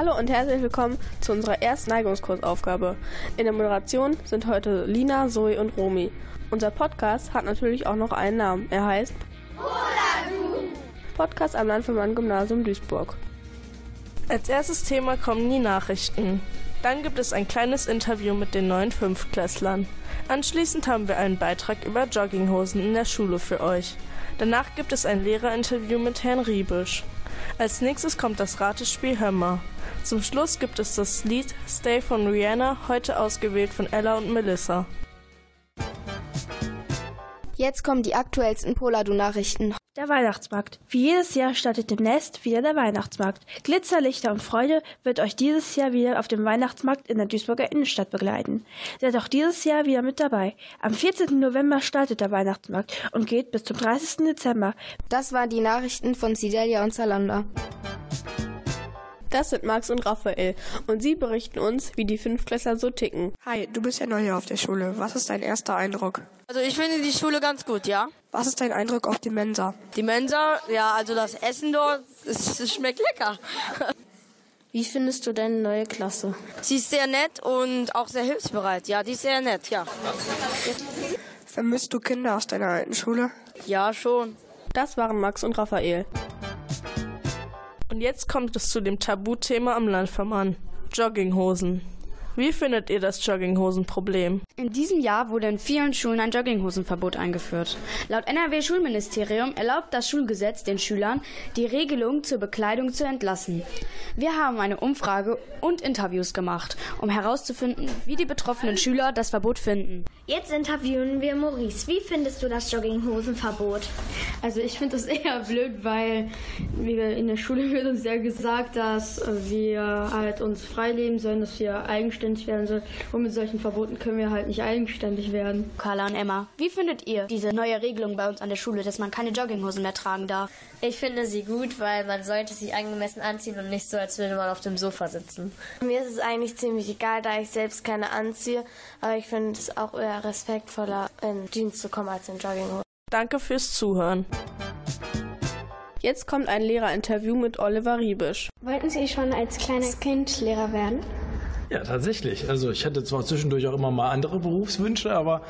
Hallo und herzlich willkommen zu unserer ersten Neigungskursaufgabe. In der Moderation sind heute Lina, Zoe und Romy. Unser Podcast hat natürlich auch noch einen Namen. Er heißt Podcast am Landvermann-Gymnasium Duisburg. Als erstes Thema kommen die Nachrichten. Dann gibt es ein kleines Interview mit den neuen Fünftklässlern. Anschließend haben wir einen Beitrag über Jogginghosen in der Schule für euch. Danach gibt es ein Lehrerinterview mit Herrn Riebisch. Als nächstes kommt das Ratespiel Hömmer. Zum Schluss gibt es das Lied Stay von Rihanna, heute ausgewählt von Ella und Melissa. Jetzt kommen die aktuellsten Poladu-Nachrichten. Der Weihnachtsmarkt. Wie jedes Jahr startet demnächst wieder der Weihnachtsmarkt. Glitzer, Lichter und Freude wird euch dieses Jahr wieder auf dem Weihnachtsmarkt in der Duisburger Innenstadt begleiten. Seid auch dieses Jahr wieder mit dabei. Am 14. November startet der Weihnachtsmarkt und geht bis zum 30. Dezember. Das waren die Nachrichten von Sidelia und Zalanda. Das sind Max und Raphael und sie berichten uns, wie die Fünftklässler so ticken. Hi, du bist ja neu hier auf der Schule. Was ist dein erster Eindruck? Also ich finde die Schule ganz gut, ja. Was ist dein Eindruck auf die Mensa? Die Mensa, ja, also das Essen dort, es, es schmeckt lecker. Wie findest du deine neue Klasse? Sie ist sehr nett und auch sehr hilfsbereit. Ja, die ist sehr nett, ja. Vermisst du Kinder aus deiner alten Schule? Ja, schon. Das waren Max und Raphael. Und jetzt kommt es zu dem Tabuthema am Landvermann. Jogginghosen. Wie findet ihr das Jogginghosenproblem? In diesem Jahr wurde in vielen Schulen ein Jogginghosenverbot eingeführt. Laut NRW-Schulministerium erlaubt das Schulgesetz den Schülern, die Regelung zur Bekleidung zu entlassen. Wir haben eine Umfrage und Interviews gemacht, um herauszufinden, wie die betroffenen Schüler das Verbot finden. Jetzt interviewen wir Maurice. Wie findest du das Jogginghosenverbot? Also ich finde das eher blöd, weil in der Schule wird uns ja gesagt, dass wir halt uns frei leben sollen, dass wir eigenständig werden sollen. Und mit solchen Verboten können wir halt nicht eigenständig werden. Carla und Emma, wie findet ihr diese neue Regelung bei uns an der Schule, dass man keine Jogginghosen mehr tragen darf? Ich finde sie gut, weil man sollte sie angemessen anziehen und nicht so, als würde man auf dem Sofa sitzen. Mir ist es eigentlich ziemlich egal, da ich selbst keine anziehe, aber ich finde es auch eher respektvoller, in Jeans zu kommen als in Jogginghosen. Danke fürs Zuhören. Jetzt kommt ein Lehrerinterview mit Oliver Riebisch. Wollten Sie schon als kleines Kind Lehrer werden? Ja, tatsächlich. Also ich hatte zwar zwischendurch auch immer mal andere Berufswünsche, aber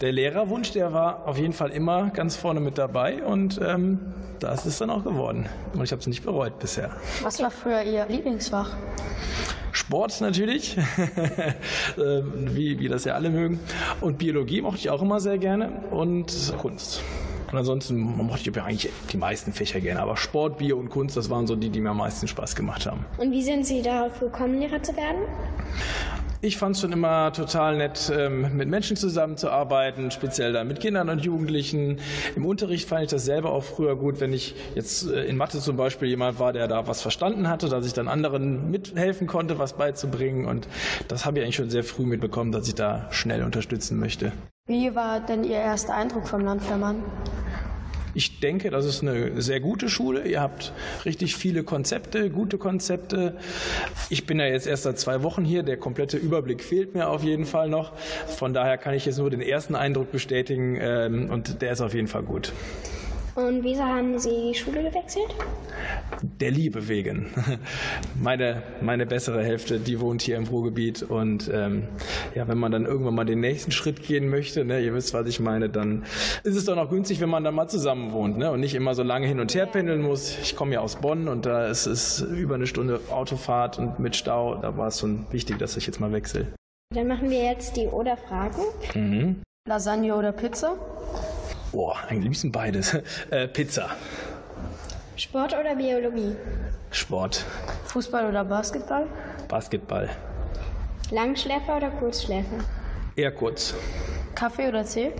der Lehrerwunsch, der war auf jeden Fall immer ganz vorne mit dabei und ähm, das ist dann auch geworden. Und ich habe es nicht bereut bisher. Was war früher Ihr Lieblingsfach? Sport natürlich, wie, wie das ja alle mögen. Und Biologie mochte ich auch immer sehr gerne und Kunst. Und ansonsten mochte ich ja eigentlich die meisten Fächer gerne. Aber Sport, Bio und Kunst, das waren so die, die mir am meisten Spaß gemacht haben. Und wie sind Sie darauf gekommen, Lehrer zu werden? Ich fand es schon immer total nett, ähm, mit Menschen zusammenzuarbeiten, speziell dann mit Kindern und Jugendlichen. Im Unterricht fand ich das selber auch früher gut, wenn ich jetzt äh, in Mathe zum Beispiel jemand war, der da was verstanden hatte, dass ich dann anderen mithelfen konnte, was beizubringen. Und das habe ich eigentlich schon sehr früh mitbekommen, dass ich da schnell unterstützen möchte. Wie war denn Ihr erster Eindruck vom Landvermann? Ich denke, das ist eine sehr gute Schule. Ihr habt richtig viele Konzepte, gute Konzepte. Ich bin ja jetzt erst seit zwei Wochen hier. Der komplette Überblick fehlt mir auf jeden Fall noch. Von daher kann ich jetzt nur den ersten Eindruck bestätigen ähm, und der ist auf jeden Fall gut. Und wieso haben Sie die Schule gewechselt? Der Liebe wegen. Meine, meine bessere Hälfte, die wohnt hier im Ruhrgebiet. Und ähm, ja, wenn man dann irgendwann mal den nächsten Schritt gehen möchte, ne, ihr wisst, was ich meine, dann ist es doch noch günstig, wenn man dann mal zusammen wohnt ne, und nicht immer so lange hin und her pendeln muss. Ich komme ja aus Bonn und da ist es über eine Stunde Autofahrt und mit Stau. Da war es schon wichtig, dass ich jetzt mal wechsle. Dann machen wir jetzt die Oder-Fragen. Mhm. Lasagne oder Pizza? Boah, am liebsten beides. Äh, Pizza. Sport oder Biologie? Sport. Fußball oder Basketball? Basketball. Langschläfer oder Kurzschläfer? Eher kurz. Kaffee oder Tee?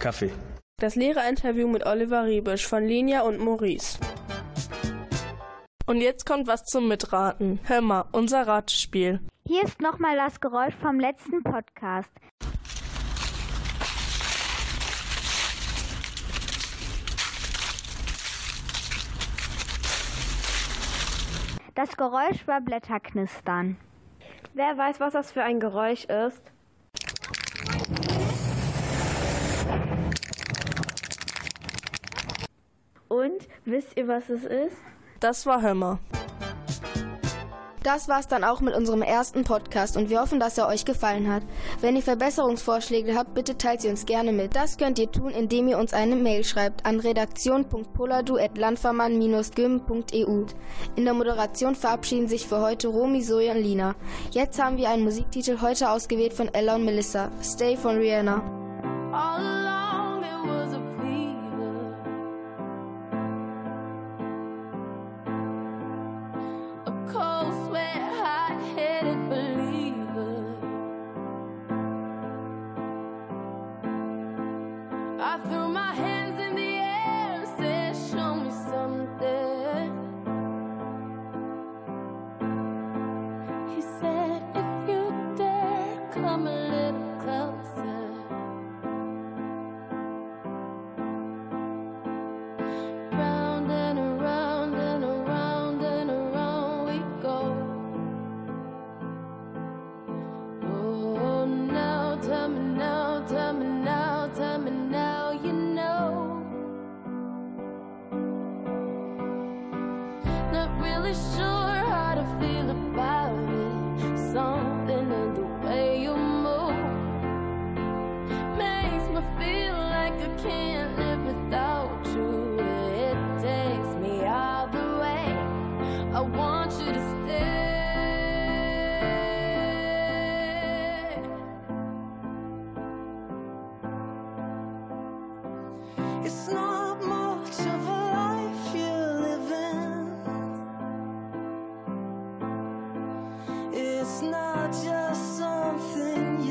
Kaffee. Das Lehrerinterview mit Oliver Riebisch von Linia und Maurice. Und jetzt kommt was zum Mitraten. Hör mal, unser Ratespiel. Hier ist nochmal das Geräusch vom letzten Podcast. Das Geräusch war Blätterknistern. Wer weiß, was das für ein Geräusch ist? Und wisst ihr, was es ist? Das war Hömmer. Das war's dann auch mit unserem ersten Podcast und wir hoffen, dass er euch gefallen hat. Wenn ihr Verbesserungsvorschläge habt, bitte teilt sie uns gerne mit. Das könnt ihr tun, indem ihr uns eine Mail schreibt an redaktion.poladu@landvermann-gym.eu. In der Moderation verabschieden sich für heute Romy, Zoe und Lina. Jetzt haben wir einen Musiktitel heute ausgewählt von Ella und Melissa. Stay von Rihanna. I threw my hands Not really sure how to feel about it. Something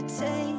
take,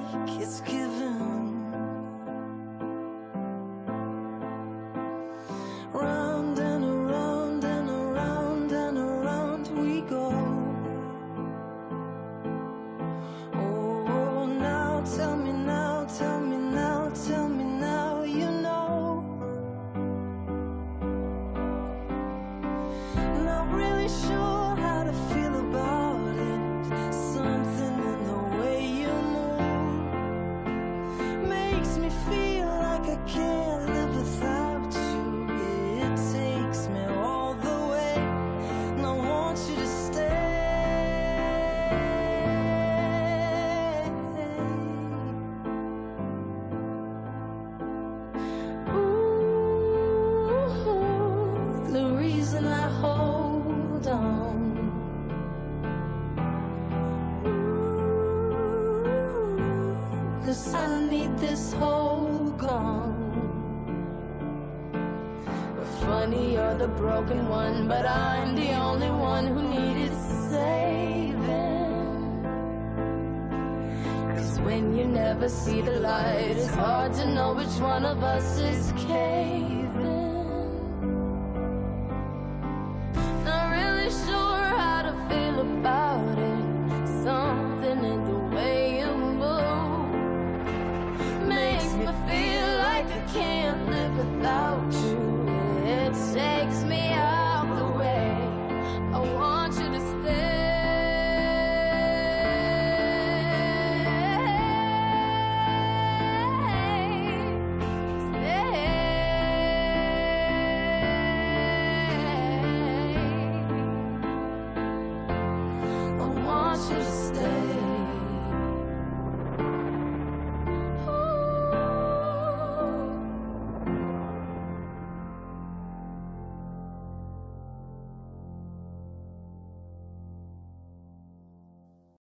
You're the broken one, but I'm the only one who needed saving. Cause when you never see the light, it's hard to know which one of us is caving. 我。